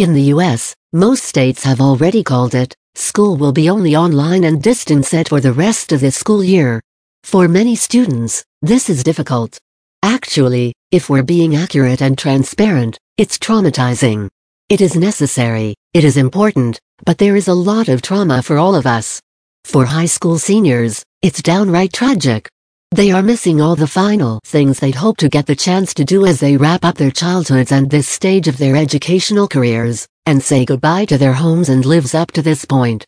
In the US, most states have already called it, school will be only online and distance ed for the rest of the school year. For many students, this is difficult. Actually, if we're being accurate and transparent, it's traumatizing. It is necessary, it is important, but there is a lot of trauma for all of us. For high school seniors, it's downright tragic. They are missing all the final things they'd hope to get the chance to do as they wrap up their childhoods and this stage of their educational careers, and say goodbye to their homes and lives up to this point.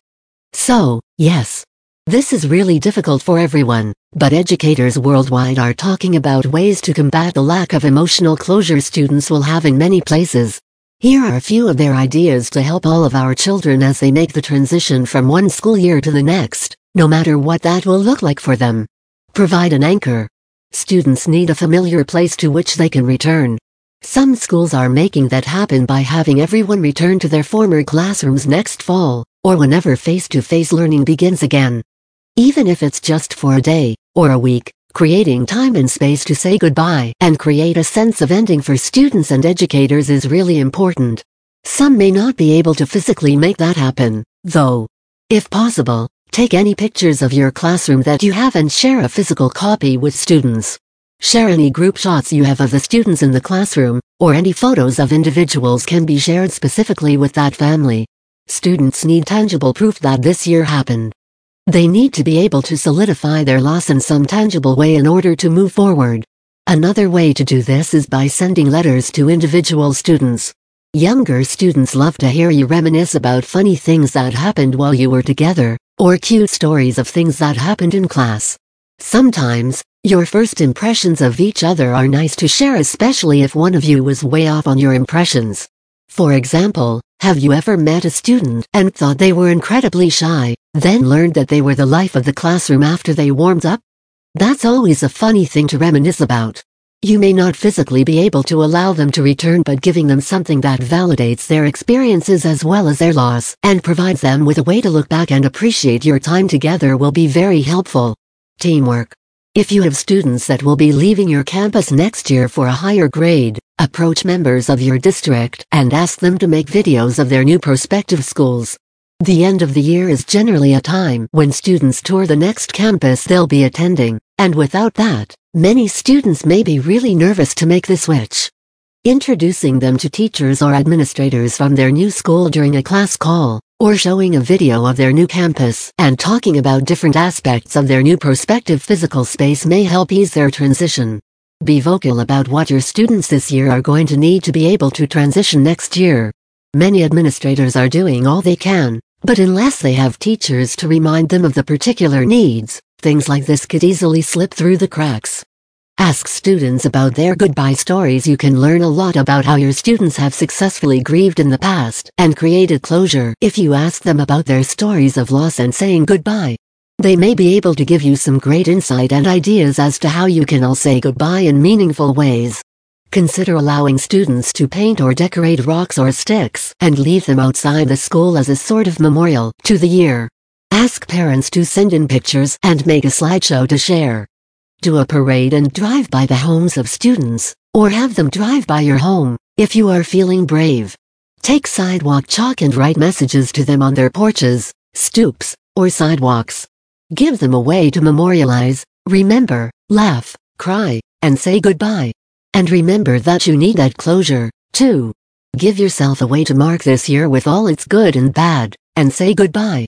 So, yes. This is really difficult for everyone, but educators worldwide are talking about ways to combat the lack of emotional closure students will have in many places. Here are a few of their ideas to help all of our children as they make the transition from one school year to the next, no matter what that will look like for them. Provide an anchor. Students need a familiar place to which they can return. Some schools are making that happen by having everyone return to their former classrooms next fall, or whenever face-to-face learning begins again. Even if it's just for a day, or a week, creating time and space to say goodbye and create a sense of ending for students and educators is really important. Some may not be able to physically make that happen, though. If possible, Take any pictures of your classroom that you have and share a physical copy with students. Share any group shots you have of the students in the classroom, or any photos of individuals can be shared specifically with that family. Students need tangible proof that this year happened. They need to be able to solidify their loss in some tangible way in order to move forward. Another way to do this is by sending letters to individual students. Younger students love to hear you reminisce about funny things that happened while you were together, or cute stories of things that happened in class. Sometimes, your first impressions of each other are nice to share especially if one of you was way off on your impressions. For example, have you ever met a student and thought they were incredibly shy, then learned that they were the life of the classroom after they warmed up? That's always a funny thing to reminisce about. You may not physically be able to allow them to return but giving them something that validates their experiences as well as their loss and provides them with a way to look back and appreciate your time together will be very helpful. Teamwork. If you have students that will be leaving your campus next year for a higher grade, approach members of your district and ask them to make videos of their new prospective schools. The end of the year is generally a time when students tour the next campus they'll be attending, and without that, Many students may be really nervous to make the switch. Introducing them to teachers or administrators from their new school during a class call, or showing a video of their new campus and talking about different aspects of their new prospective physical space may help ease their transition. Be vocal about what your students this year are going to need to be able to transition next year. Many administrators are doing all they can, but unless they have teachers to remind them of the particular needs, Things like this could easily slip through the cracks. Ask students about their goodbye stories. You can learn a lot about how your students have successfully grieved in the past and created closure if you ask them about their stories of loss and saying goodbye. They may be able to give you some great insight and ideas as to how you can all say goodbye in meaningful ways. Consider allowing students to paint or decorate rocks or sticks and leave them outside the school as a sort of memorial to the year. Ask parents to send in pictures and make a slideshow to share. Do a parade and drive by the homes of students, or have them drive by your home, if you are feeling brave. Take sidewalk chalk and write messages to them on their porches, stoops, or sidewalks. Give them a way to memorialize, remember, laugh, cry, and say goodbye. And remember that you need that closure, too. Give yourself a way to mark this year with all its good and bad, and say goodbye.